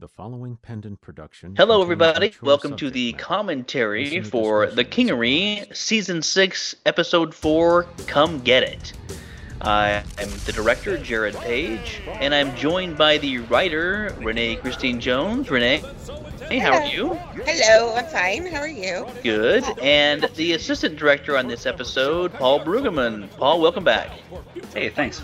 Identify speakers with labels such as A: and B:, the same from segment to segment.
A: The following pendant production.
B: Hello, everybody. Welcome to the
A: matter.
B: commentary
A: Listener
B: for The
A: discretion is
B: Kingery. Season 6, Episode 4 Come Get It. I am the director, Jared Page, and I'm joined by the writer, Renee Christine Jones. Renee, hey, how are you?
C: Hello, I'm fine. How are you?
B: Good. And the assistant director on this episode, Paul Brueggemann. Paul, welcome back.
D: Hey, thanks.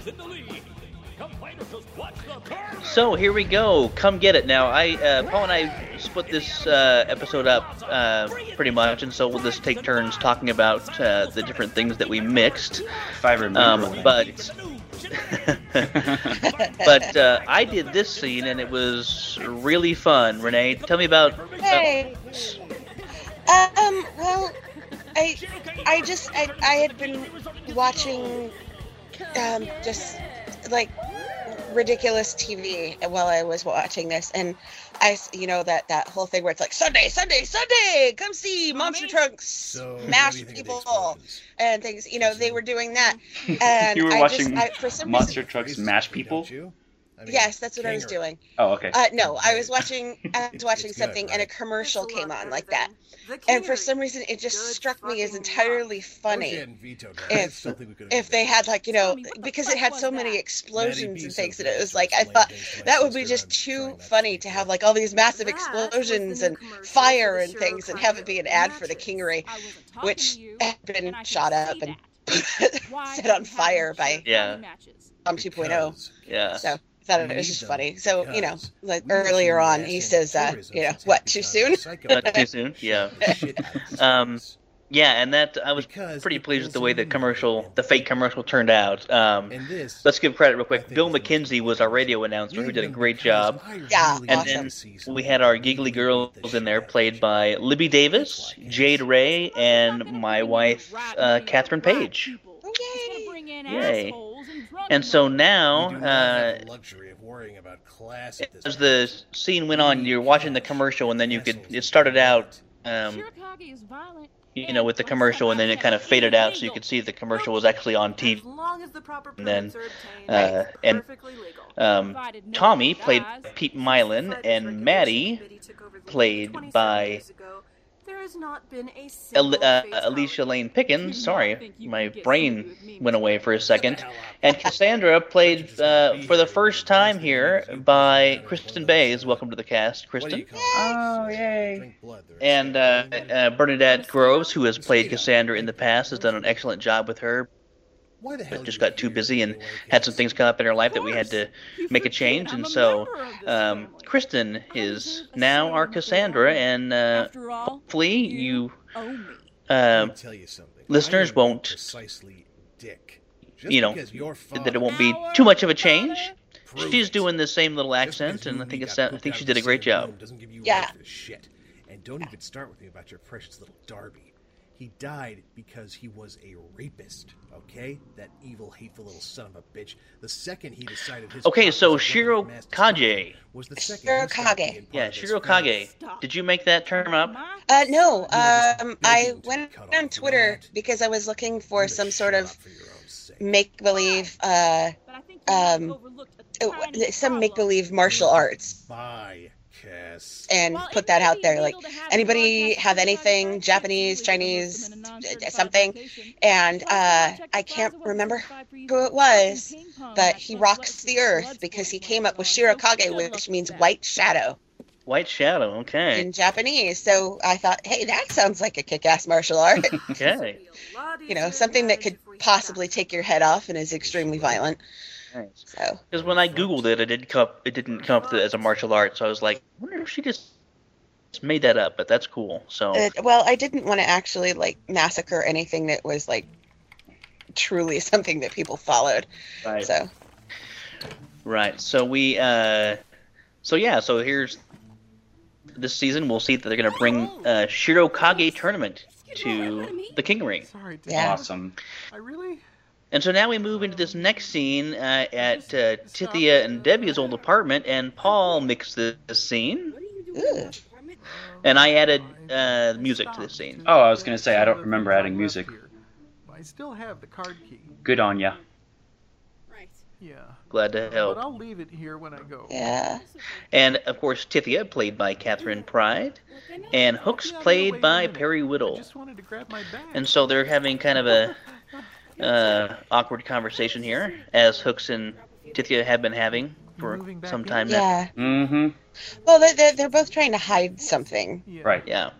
B: So here we go. Come get it. Now, I uh, Paul and I split this uh, episode up uh, pretty much, and so we'll just take turns talking about uh, the different things that we mixed.
D: If I remember.
B: Um, but but uh, I did this scene, and it was really fun. Renee, tell me about. uh,
C: Hey. Um. Well, I, I just I, I had been watching, um, just like ridiculous TV while I was watching this, and I, you know that that whole thing where it's like Sunday, Sunday, Sunday, come see Monster Trucks
E: So,
C: smash
E: what do you think of the
C: people and things. You know they were doing that, and
D: you were
C: I
D: watching
C: just I, for some
D: Monster
C: reason.
D: Trucks
E: Crazy
D: mash
E: something,
D: people?
E: Don't you? I mean,
C: Yes, that's what I was
E: Kanger.
C: doing.
D: Oh, okay.
C: Uh, no, I was watching. I was watching
E: it's good,
C: something, and a
E: right?
C: commercial came on like that. And for some reason, it just struck me as entirely
E: I
C: funny.
E: they hadn't vetoed that. I
C: if-
E: still think we could've
C: If they had like you know
F: Tell me, what the
C: because it had so many
F: that?
C: explosions and things
E: so
C: and it was like I thought
E: things to my
C: that would be just too funny to have like all these massive
F: That was the
C: explosions and fire and things and have it be an ad for the
F: mattress.
C: Kingery,
F: I wasn't talking
C: which had been
F: and I can
C: shot up and set on fire by
B: Yeah.
F: County matches?
C: Tom 2.0.
E: Because
B: yeah.
C: So I thought it was just
E: them
C: funny. So you know, like
E: we
C: earlier on, he says, uh, you know, what too soon?
E: because
B: too soon. Yeah.
E: the shit out of these
B: Um. Yeah, and that I was
E: Because
B: pretty pleased with the way the commercial, the fake commercial turned out. Um,
E: And this.
B: let's give credit real quick. Bill
E: is
B: McKenzie was our radio announcer who did a great job.
C: Yeah,
B: And
E: want
B: then We had our giggly girls in there, played by Libby Davis, Jade Ray, and my wife, uh, Catherine Page.
C: Oh, yay.
B: Yay. And so now,
E: do not have
B: uh,
E: the luxury of worrying about class at this
B: as the scene went on, you're watching the commercial, and then you could. It started out, um, you know, with the commercial, and then it kind of faded out, so you could see the commercial was actually on TV.
F: And
B: then,
F: then,
B: uh, and, Um, Tommy played Pete Mylan, and Maddie played by El- uh, Alicia Lane Pickens. Sorry, my brain went away for a second. And Cassandra played uh, for the first time here by Kristen Bays. Welcome to the cast,
E: What do you
B: Kristen.
D: Oh, yay.
E: Drink blood, they're
B: And uh, uh, Bernadette Groves, who has played Cassandra in the past, has done an excellent job with her.
E: Why the hell
B: But just got too busy and had some things come up in her life that we had to make a change. And so um, Kristen is now our Cassandra, and uh,
F: After
B: hopefully you
F: owe me.
E: Let
B: um,
E: tell you something.
B: listeners won't,
E: precisely dick. Just
B: you know,
E: because your
B: that it won't be too much of a change. She's doing the same little accent, and I think
E: me
B: it's I think she did a great job.
E: Doesn't give you
C: Yeah.
E: right for this shit. And don't even start with me about your precious little Darby. He died because he was a rapist. Okay, that evil, hateful little son of a bitch. The second he decided his
B: Okay, so
E: was
B: Shiro
E: of mass destruction
B: Kage.
E: was the second
C: Shiro Kage.
B: Yeah,
E: of
B: Shiro. Kage. Did you make that term up?
C: Uh, no,
E: You were just
C: um, I went on
E: off, you know
C: Twitter
E: that?
C: because I was looking for
E: You
C: some sort
E: shut
C: of
E: up for your own sake.
C: make believe, uh, um, some make believe martial arts,
E: Bye, Cass.
C: and
F: Well,
C: put that out there. Like,
F: legal to have
C: anybody have anything Japanese,
F: chicken with a
C: Chinese,
F: woman, a
C: uh,
F: non-certified
C: something? And uh, I can't remember
F: certified for you
C: who it was, but he rocks the earth because he came up with
F: going on. So
C: Shirokage, which means white shadow
B: White Shadow. Okay.
C: in Japanese. So I thought, hey, that sounds like a kick-ass martial art.
B: Okay.
C: you know, something that could possibly take your head off and is extremely violent.
B: Nice.
C: So
B: Because when I googled it, it didn't come. It didn't come up as a martial art. So I was like, I wonder if she just just made that up. But that's cool. So
C: Uh, well, I didn't want to actually like massacre anything that was like truly something that people followed.
B: right.
C: So
B: Right. So we. uh So yeah. So here's this season. We'll see that they're gonna bring uh, Shirokage tournament to the Kingery.
A: Sorry, did
C: Yeah.
D: Awesome.
A: I really?
B: And so now we move into this next scene uh, at uh, Tithia and Debbie's old apartment, and Paul mixed this scene,
C: ooh,
B: and I added uh, music to this scene.
D: Oh, I was gonna say, I don't remember adding music.
A: I still have the card key.
D: Good on ya.
F: Right.
A: Yeah.
B: glad to help.
A: But
B: help.
A: I'll leave it here when I go.
C: Yeah.
B: And of course, Tithia, played by Catherine Pride, and Hooks, played by. Perry Whittle.
A: just wanted to grab my bag.
B: And so they're having kind of a uh, awkward conversation here, as Hooks and Tithia have been having for some time now.
C: Yeah.
D: Mm-hmm.
C: Well, they're, they're, they're both trying to hide something.
A: Yeah.
D: Right.
B: Yeah.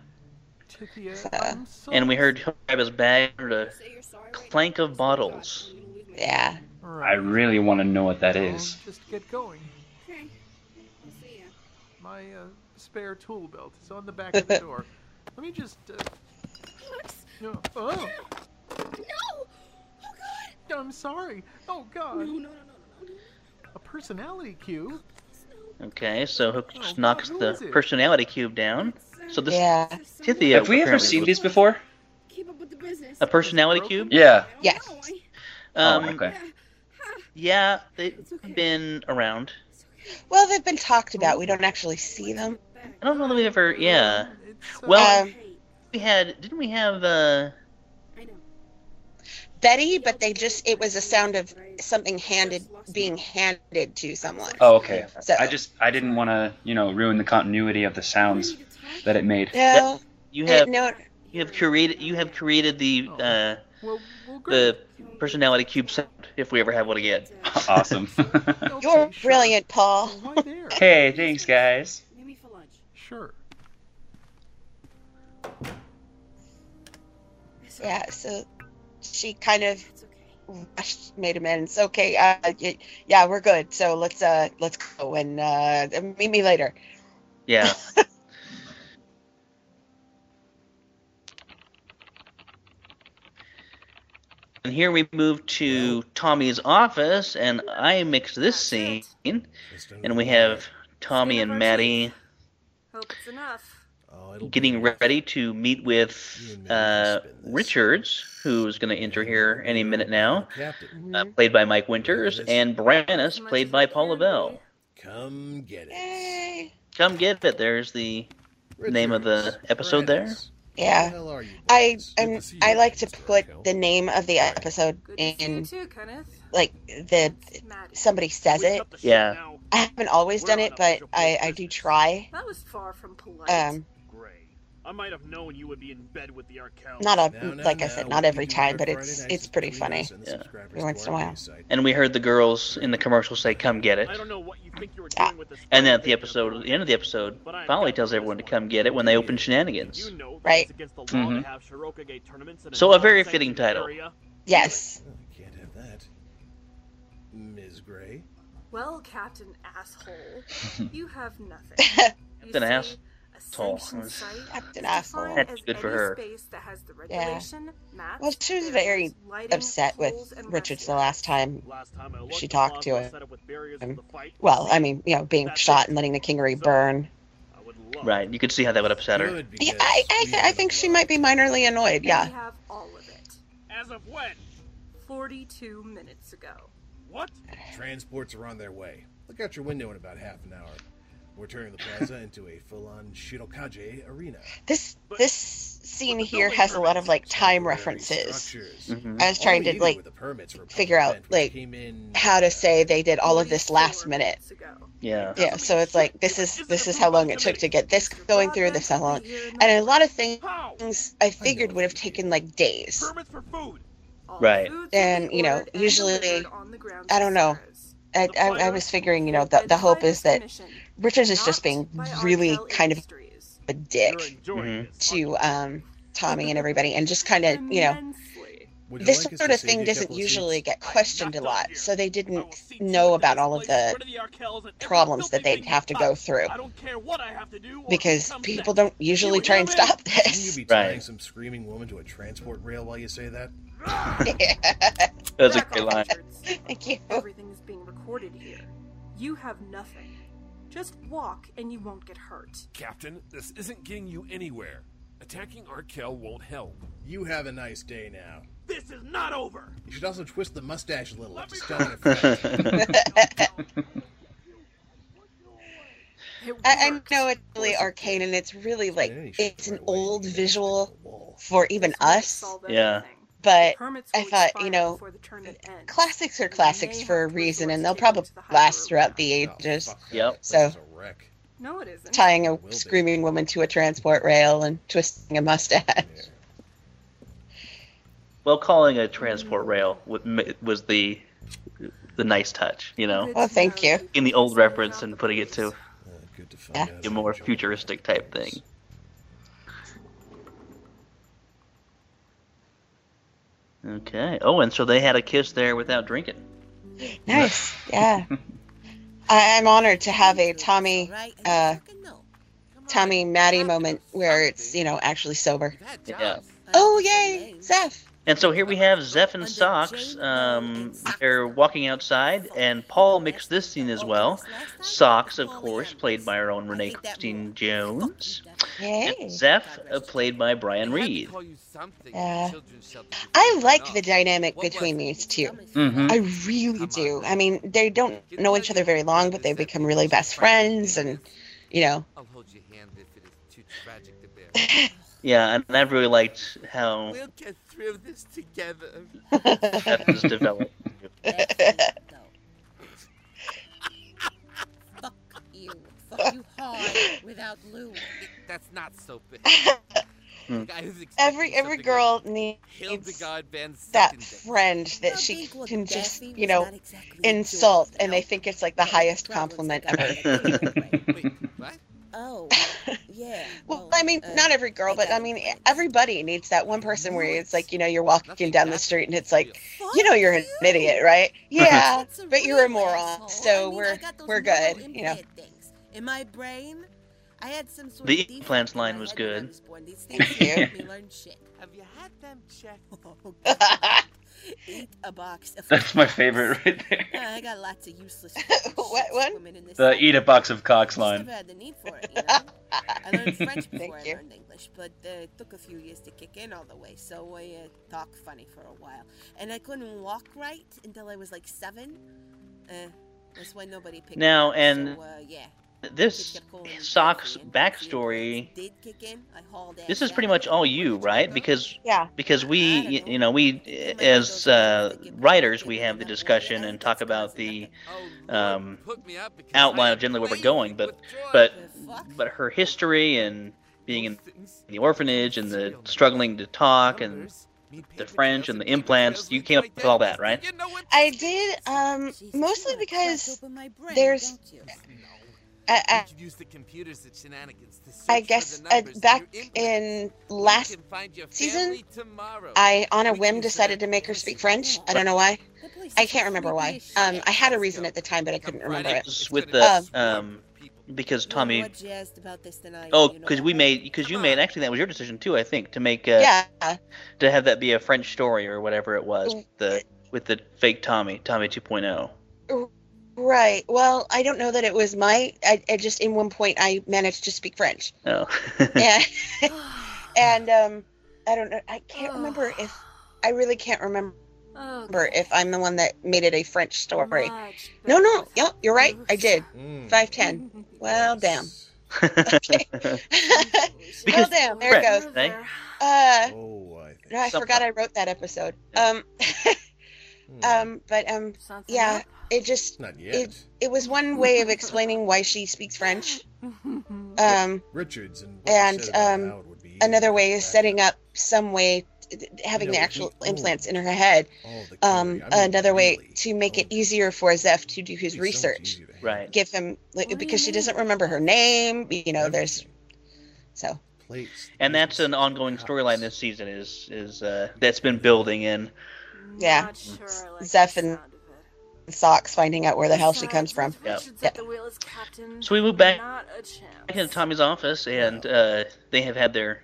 C: So-
B: And we heard him grab his bag and a clank of bottles.
C: Yeah.
D: I really want to know what that is.
A: Just get going.
G: Okay. I'll see ya.
A: My uh, spare tool belt is on the back of the door. Let me just. Uh,
G: Hooks.
A: no. Oh,
G: No! God!
A: I'm sorry. Oh God.
G: no, no, no, no, no.
A: A personality cube.
B: Okay, so Hooks
A: Oh,
B: knocks
A: who
B: the personality cube down. So this
C: Yeah.
B: Tithia.
D: Have we ever seen these before?
G: Keep up with the business.
B: A personality cube?
D: Yeah.
G: I
C: Yes.
B: Um,
D: oh, okay.
G: Yeah.
B: Yeah, they've
G: okay.
B: been around.
C: Well, they've been talked about. We don't actually see them.
B: I don't know that we've ever. Yeah,
A: uh,
B: Well-
C: Um,
B: we had. Didn't we have? uh
G: I know.
C: Betty, but they just, it was a sound of something handed, being handed to someone.
D: Oh, okay.
C: So,
D: I just I didn't want to you know ruin the continuity of the sounds that it made.
C: no,
B: You
C: uh,
B: have.
C: no,
B: You have created. You have created the. uh
A: well, well,
B: the personality cube sound. If we ever have one again.
D: awesome.
C: You're brilliant, Paul.
A: Well,
D: hey, thanks guys.
G: Me for lunch.
A: Sure.
C: Yeah, so she kind of rushed, made amends. Okay, uh, yeah, we're good. So let's, uh, let's go and, uh, meet me later.
B: Yeah. and here we move to Tommy's office, and I mix this scene, and we have Tommy and Maddie
F: Hope it's enough.
E: Oh, it'll be
B: getting ready to meet with
E: You and me
B: uh,
E: can spin this.
B: Richards, who's going to enter here any minute now,
E: Captain,
B: uh, played by Mike Winters, and Brannis, played by Paula Bell.
E: come get it.
C: Yay.
B: Come get it. There's the name of the
E: Richards,
B: episode there?
C: Yeah.
E: where the are you
C: I
E: boys? Good to see you
C: I like to put
E: Arkell.
C: the name of the episode
F: Good to you
C: in
F: too,
C: like the
F: It's
C: somebody says it.
B: Yeah.
C: I haven't always done it, but I I do try.
F: That was far from polite.
C: Um,
H: Great. I might have known you would be in bed with the Arkells.
C: not a
E: Now, now,
C: like I said,
E: what
C: not every
E: you
C: time, but it's it's pretty funny.
E: us and the
B: Yeah.
C: Every once in a while.
B: And we heard the girls in the commercial say, "Come get it."
H: I don't know what you think you were
C: Ah.
H: doing with this.
B: And then at the episode, at the end of the episode, Finally tells everyone to come get it when they open shenanigans.
H: You know
C: Right.
H: it's against the law
B: Mhm.
H: to have Shirokage tournaments in
B: So a very fitting title.
H: area.
C: Yes.
E: Oh, can't have that. Ms. Gray.
F: well, Captain Asshole, you have nothing. You
B: Captain
F: say
B: Asshole.
F: A sanctioned
C: Captain Asshole.
B: That's good for her.
F: space that has the
C: Yeah. Well, she was very Upset with Richards the last time.
H: Last time
C: She talked to
H: plaza
C: him.
H: set up with barriers for the fight.
C: Well, I mean, you know, being shot and letting the kingery burn.
H: I would love
B: Right. You could see how that would upset her.
C: Yeah, I I, th- I think she might be minorly annoyed. Yeah.
F: We have all of it.
H: As of when?
F: 42 minutes ago.
H: What?
E: Transports are on their way. Look out your window in about half an hour. We're turning the plaza into a full-on Shirokage arena.
C: This this scene here has a lot of like time references.
E: structures.
B: Mhm.
C: I was trying
E: All
C: to like
E: the permits
C: figure out, like,
E: in,
C: how to say they did all of this last minute.
B: Yeah.
C: Yeah, so it's like this is this is how long it took to get this going through. This how long, and a lot of things I figured would have taken like days.
H: Permits for food.
F: All
B: Right.
C: And, you know, usually-
F: delivered on the grounds
C: I don't know. I, I, I was figuring, you know, the, the hope is that Richards is just being really kind of a dick
H: You're enjoying
B: Mhm.
C: to um Tommy and everybody, and just kind of, you know,
E: Would
C: this
E: like
C: sort of thing doesn't usually
E: seats?
C: get questioned a lot, so they didn't know about all of the
H: is rid of the Arkells and every
C: problems that they'd have to go through
H: I don't care what I have to do
C: because people
H: next.
C: don't usually try and stop
E: Shouldn't you
C: this.
E: be
B: Right.
E: tying some screaming woman to a transport rail while you say that?
B: That was a great line.
C: Thank you.
F: Everything is being recorded here. You have nothing. Just walk and you won't get hurt.
I: Captain, this isn't getting you anywhere. Attacking Arkell won't help.
E: You have a nice day now.
H: This is not over.
E: You should also twist the mustache a little.
H: Let
E: It's
H: me
E: still in effect.
F: It
C: I, I know it's really arcane and it's really like
E: Yeah,
C: it's an old visual for even us.
F: solve
B: Yeah.
F: Everything.
C: but I thought, you know,
F: before the tournament ends.
C: classics are classics for a reason, and they'll probably
F: the
C: last throughout the ages.
E: fuck,
B: Yep.
C: So-
E: place is a wreck.
F: No, it isn't.
C: Tying a
E: Will be.
C: screaming woman to a transport rail and twisting a mustache.
E: Yeah.
B: Well, calling a transport rail was the the nice touch, you know,
F: Good
C: Well, thank you.
B: in the old reference and putting it to.
E: Uh, good to find
C: Yeah.
B: a more futuristic type
E: Jones.
B: thing. Okay. Oh, and so they had a kiss there without drinking.
C: Nice, yeah. I- I'm honored to have a Tommy, uh, Tommy Maddie moment where it's you know actually sober.
B: Yeah.
C: Oh yay, Zeph!
B: And so here we have Zeph and Socks. Um, they're walking outside, and Paul mixed this scene as well. Socks, of course, played by our own Renee Christine Jones.
C: Yay!
B: And Zeph, uh, played by Brian Reed.
C: Yeah. I like the dynamic between these two.
B: Mm-hmm.
C: I really do. I mean, they don't know each other very long, but they become really best friends, and you know,
J: I'll hold your hand if it is too tragic to bear.
B: Yeah, and I really liked how
J: We'll get through this together.
B: that was developed.
K: Fuck you. Fuck you hard without Lou.
J: That's not so bad.
B: Hmm.
J: The guy who's expecting
C: every every girl
J: like
C: needs that friend that she can just you know insult, and they think it's like the highest compliment ever.
J: Wait, what?
K: Oh, yeah.
C: Well, I mean, not every girl, but I mean, everybody needs that one person where it's like, you know, you're walking down the street and it's like, you know, you're an idiot, right? Yeah, but you're a moron, so
K: I mean,
C: we're we're good, you know.
K: Things. In my brain, I had some sort
B: The
K: of defect
B: implants line was
K: head when I
B: good.
K: was. These things
C: Thank you.
K: help me learn shit.
J: Have you had them checked?
K: Eat a box of.
D: That's my favorite right there.
K: Yeah, I got lots of useless.
C: What one?
K: women in this
D: The eat a box of cocks
K: Just
D: line.
K: never had the need for it, you know. I learned French before I learned English, but uh, it took a few years to kick in all the way. So I uh, talk funny for a while, and I couldn't walk right until I was like seven. Uh, that's why nobody picked
B: Now,
K: me up.
B: and
K: so, uh, yeah.
B: This Socks backstory.
K: Did kick in. I hauled
B: This is pretty much all you, right? Because
C: Yeah.
B: because we, you know, we as uh, writers, we have the discussion and talk about the um, outline of generally where we're going, but but but her history and being in the orphanage and the struggling to talk and the French and the implants, you came up with all that, right?
C: I did, um, mostly because there's, I, I,
J: You use the computers at shenanigans to
C: I guess
J: the
C: uh, back in last
J: can find your
C: season,
J: tomorrow.
C: I on a whim decided to make her speak French. I don't know why. I can't remember why. Um, I had a reason at the time, but I couldn't remember it.
B: With the um, because Tommy.
K: What jazzed about this tonight?
B: Oh,
K: you know
B: because we made because you made actually that was your decision too, I think, to make uh,
C: Yeah.
B: to have that be a French story or whatever it was the with the fake Tommy Tommy oh. 2.0.
C: Right. Well, I don't know that it was my. I, I just in one point I managed to speak French.
B: Oh.
C: and and um, I don't know. I can't remember if I really can't remember if I'm the one that made it a French story. No, no. Yep, you're right. I did. Five ten. Well, damn. Okay. well, damn. There it goes.
B: right?
C: Uh,
E: Oh, I
C: no, I forgot I wrote that episode. Um, um, but um, yeah, it just
E: Not yet.
C: it it was one way of explaining why she speaks French. Um,
E: Richards and what
C: and
E: said about
C: um,
E: Howard would be
C: another way is setting up some way, having
E: You
C: the actual
E: he
C: implants in her head.
E: all
C: Um,
E: I mean,
C: another way to make it easier for Zeph to do his
E: It'd so
C: research.
E: easier to handle.
B: Right.
C: Give him like, because she doesn't remember her name. You know, there's so
E: Plates,
B: And that's an ongoing storyline this season is is uh, that's been building in.
C: Yeah.
F: Sure like
C: Zeph and
F: sound of it.
C: Socks finding out where the hell she comes from.
F: Besides,
B: Yeah.
F: Richards
C: Yeah.
F: at the wheel as captain.
B: So we move back
F: Not a chance.
B: back into Tommy's office and uh, they have had their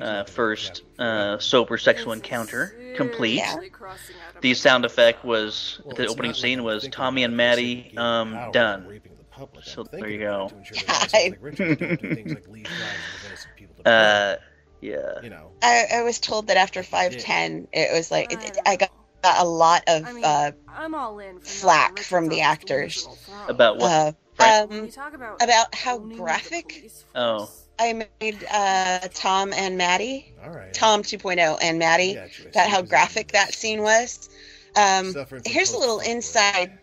B: uh, first uh, sober sexual encounter complete.
C: Yeah.
F: Seriously crossing out a
B: The sound effect was
E: Well,
B: the opening scene was Tommy and Maddie um, done.
E: and raping the public. I'm
B: So there you go.
E: it to ensure that assholes like Richards don't do things like leave flags of innocent people to burn.
B: Uh, yeah.
E: you know,
C: I, I was told that after five ten, it was like it, it- I got, got a lot of
F: I mean,
C: uh,
F: I'm all in
C: flack from the actors.
B: About what?
C: uh
B: Right.
C: Um
F: talk about
C: about how graphic
B: Oh.
C: I made uh, Tom and Maddie.
E: All right.
C: Tom 2.0 and Maddie
E: Got
C: about how graphic that scene was. Um, here's a little inside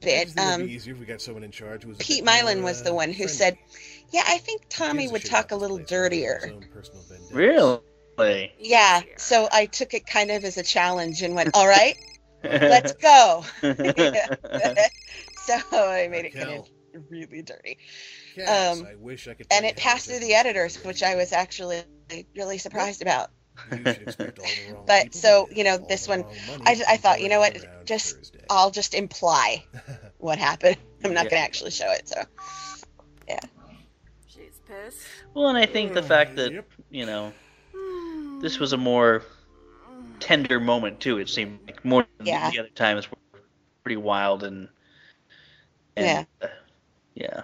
C: bit.
E: it'd
C: Um,
E: be easier if we got someone in charge who was
C: Pete
E: bit
C: Mylan
E: more,
C: was the
E: uh,
C: one who
E: friendly.
C: said, "Yeah, I think Tommy would talk a little
E: this place, rather than his
C: dirtier."
E: own personal vendettas.
B: Really?
C: Yeah, so I took it kind of as a challenge and went, "All right, let's go." so I made it kind of really dirty,
E: Cass,
C: um,
E: I wish I could
C: and it passed through the editors, which I was actually really surprised about.
E: You should expect all the wrong
C: But
E: people
C: so, you know,
E: all
C: this one, I, I thought, you know what, just
E: Thursday.
C: I'll just imply what happened. I'm not
B: Yeah.
C: going to actually show it. So yeah.
F: She's pissed.
B: well, and I think the fact that
E: Yep.
B: you know this was a more tender moment too. It seemed like more than
C: Yeah.
B: the other times were pretty wild and, and uh, yeah.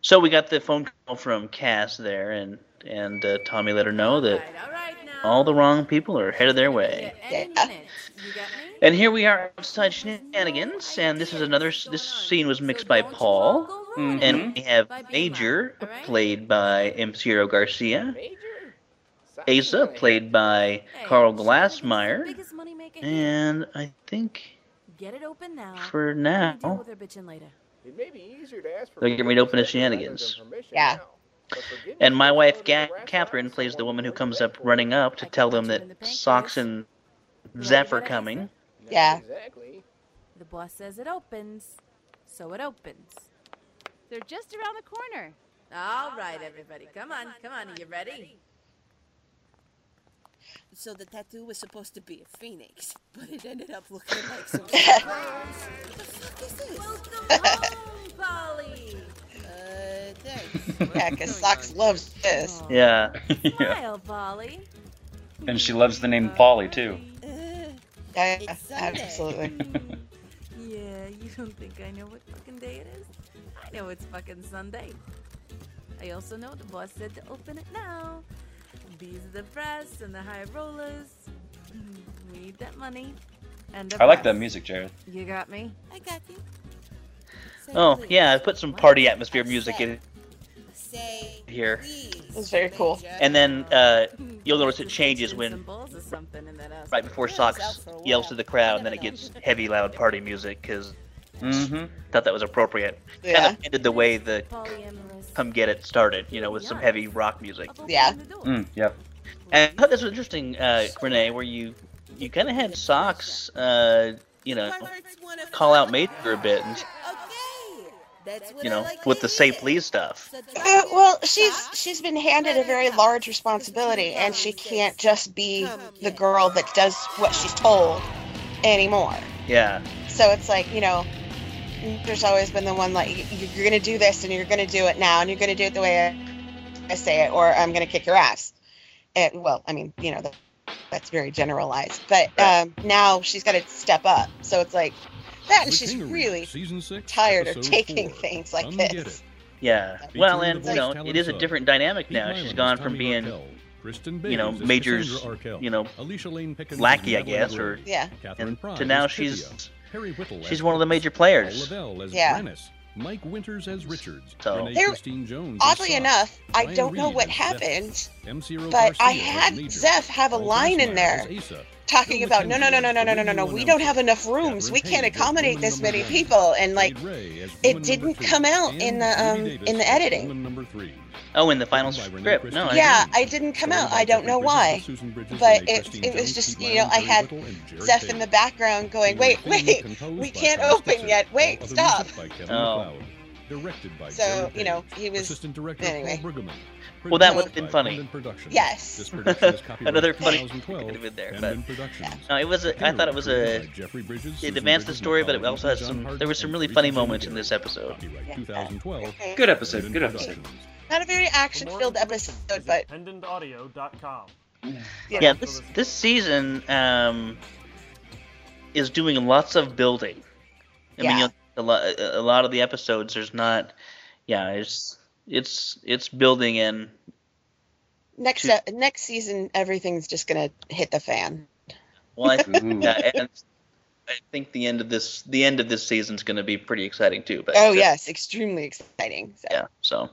B: So we got the phone call from Cass there, and and uh, Tommy let her know that
L: Right, all right
B: all the wrong people are headed their way.
L: Yeah, any
C: Yeah.
L: minute. You got me?
B: And here we are outside shenanigans, and this is another. This scene was mixed by Paul, and we have Major, played by M. Garcia, Asa, played by Carl Glassmeyer,
L: Biggest money maker here.
B: and I think
L: Get it open now.
B: for
L: We
B: now
L: with her bitching later.
M: It may be easier to ask for
B: they're getting ready to open the
M: forgiveness rather than
B: shenanigans.
C: Yeah.
M: now. But forgiveness
B: And my wife, Ga-
M: of the brass
B: Catherine, plays the woman who comes up running up to tell them that Socks and Zeph are coming.
C: Yeah.
M: Exactly.
L: The boss says it opens, so it opens.
N: They're just around the corner.
L: All right, everybody, come on, come on. Are you ready?
K: So the tattoo was supposed to be a phoenix, but it ended up looking like some. what the fuck is this?
L: Welcome home, Polly.
K: Uh, thanks.
C: yeah, because Socks loves this.
B: Yeah.
D: yeah.
L: Smile, Polly.
D: And she loves the name Polly too.
K: Uh,
C: Yeah, absolutely.
L: Yeah, you don't think I know what fucking day it is? I know it's fucking Sunday. I also know the boss said to open it now. These are the brass and the high rollers. We need that money. And the
D: I like that music, Jared.
L: You got me?
K: I got you. Say
B: Oh
K: please.
B: yeah, I put some party atmosphere music in
K: Say
B: here.
K: please.
C: It's very cool.
B: And then uh, you'll notice it changes when
L: balls or something in that ass.
B: right before
K: Yeah, I was out
B: Socks yells to the crowd, and then it gets heavy, loud party music because
D: Mm-hmm.
B: thought that was appropriate.
C: Yeah.
B: Kind of ended the way the
L: Polyamorous.
B: Come Get It started, you know, with some heavy rock music.
L: Of
C: Yeah.
L: opening.
D: Mm, yep.
B: And I thought this was interesting, uh, Renee, where you you kind of had Socks, uh, you know, call out
K: fuck.
B: Major a bit, and
K: Okay. That's what
B: you know, with the say please stuff.
C: Uh, well, she's she's been handed a very large responsibility, and she can't just be the girl that does what she's told anymore.
B: Yeah,
C: So it's like you know, there's always been the one like you're gonna do this and you're gonna do it now and you're gonna do it the way I, I say it, or I'm gonna kick your ass. And well, I mean, you know, that, that's very generalized, but um, now she's got to step up. So it's like that, and she's really
O: season six,
C: tired of taking
O: four.
C: things like
O: Come
C: this.
B: yeah.
O: Featuring
B: Well, and you know, it is a different dynamic now.
O: Mylan
B: She's
O: as
B: gone from being,
O: Raquel, Kristen
B: you know,
O: Baines
B: Major's,
O: Arkell,
B: you know,
O: Alicia Lane Pickens as
B: lackey, I guess, or
C: Yeah.
O: Catherine
B: and
O: Price
B: to now she's
O: Pythia, Harry Whittle
B: she's one of the major players.
O: Lavelle as
C: Yeah.
O: Brennus, Mike Winters as Richards,
B: So-
O: Renee Christine Jones as
C: Oddly
O: Sock,
C: enough, I
O: Ryan
C: don't know
O: Reed
C: what happened, but I
O: Garcia as
C: had Zeph have a
O: Paul
C: line in there
O: as Asa,
C: talking about no, no, no, no, no, no, no, no, no. We don't have enough rooms. We can't accommodate this many people, and like
O: Jade Ray as
C: it didn't come out in the um in the editing.
O: woman number three.
B: Oh, in the final
O: Written by Renee
B: script.
O: Christine
B: No, I
C: Yeah,
B: didn't.
C: I didn't come out. I don't know why, but it it was just you know I had
O: Whittle, and Jared
C: Zeph in the background going, wait, wait, we can't open yet. Wait, stop.
O: music by Kevin
B: Oh.
O: MacLeod. Directed by
C: So
O: Jared
C: you know he was
O: Assistant director
C: anyway.
O: Paul Brueggemann.
B: Well, that would've been funny.
O: Pendant Productions.
C: Yes.
O: This production is copyright
B: Another funny
O: 2012,
B: could have been there, but-
O: Pendant Productions.
B: No, it was. A, I thought it was a.
O: Jeffrey Bridges,
B: It advanced the story, but it also had some. There were some really funny moments in this episode.
O: Copyright 2012.
D: Good episode. Good episode.
C: Not a very action filled episode, but
H: PendantAudio.com.
B: Yeah, this this season um, is doing lots of building. I mean,
C: Yeah.
B: you know, a lot a lot of the episodes. There's not. Yeah, it's it's it's building in.
C: next
B: Two-
C: uh, next season everything's just gonna hit the fan.
B: Well, I,
D: Ooh.
B: yeah, and I think the end of this the end of this season's going to be pretty exciting too. But
C: Oh
B: uh,
C: yes, extremely exciting. So.
B: yeah. So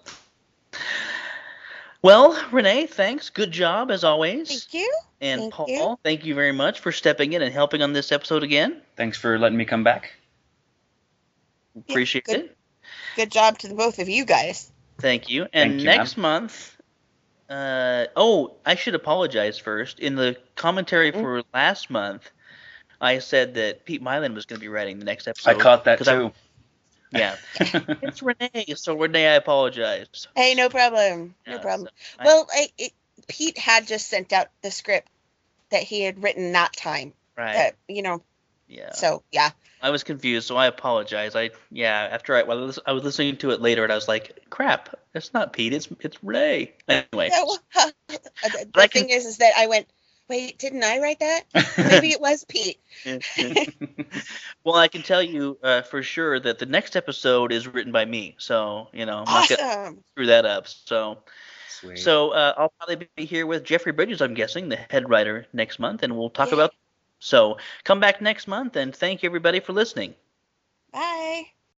B: Well, Renee, thanks. Good job as always.
C: Thank you.
B: And
C: Thank
B: Paul,
C: you.
B: thank you very much for stepping in and helping on this episode again.
D: Thanks for letting me come back.
B: Appreciate
C: good.
B: it.
C: Good job to the both of you guys.
B: Thank you. And
D: Thank you,
B: next month, uh, oh, I should apologize first. In the commentary
D: Mm.
B: for last month, I said that Pete Mylan was going to be writing the next episode.
D: I caught that
B: 'cause I-
D: too.
B: yeah. it's Renee. So, Renee, I apologize.
C: Hey, no problem. No
B: Yeah,
C: problem.
B: I-
C: well, I, it, Pete had just sent out the script that he had written that time.
B: Right.
C: That, you know,
B: yeah.
C: so yeah.
B: I was confused, so I apologize. I yeah. After I, well, I was listening to it later, and I was like, "Crap, it's not Pete. It's it's Renee." Anyway,
C: Yeah, well, the
B: I
C: the
B: can-
C: thing is, is that I went, wait, didn't I write that? Maybe it was Pete.
B: well, I can tell you uh, for sure that the next episode is written by me. So you know, I'm not gonna screw that up. So
D: Sweet.
B: so uh, I'll probably be here with Jeffrey Bridges. I'm guessing the head writer next month, and we'll talk
C: Yeah.
B: about. So come back next month, and thank you everybody for listening.
C: Bye.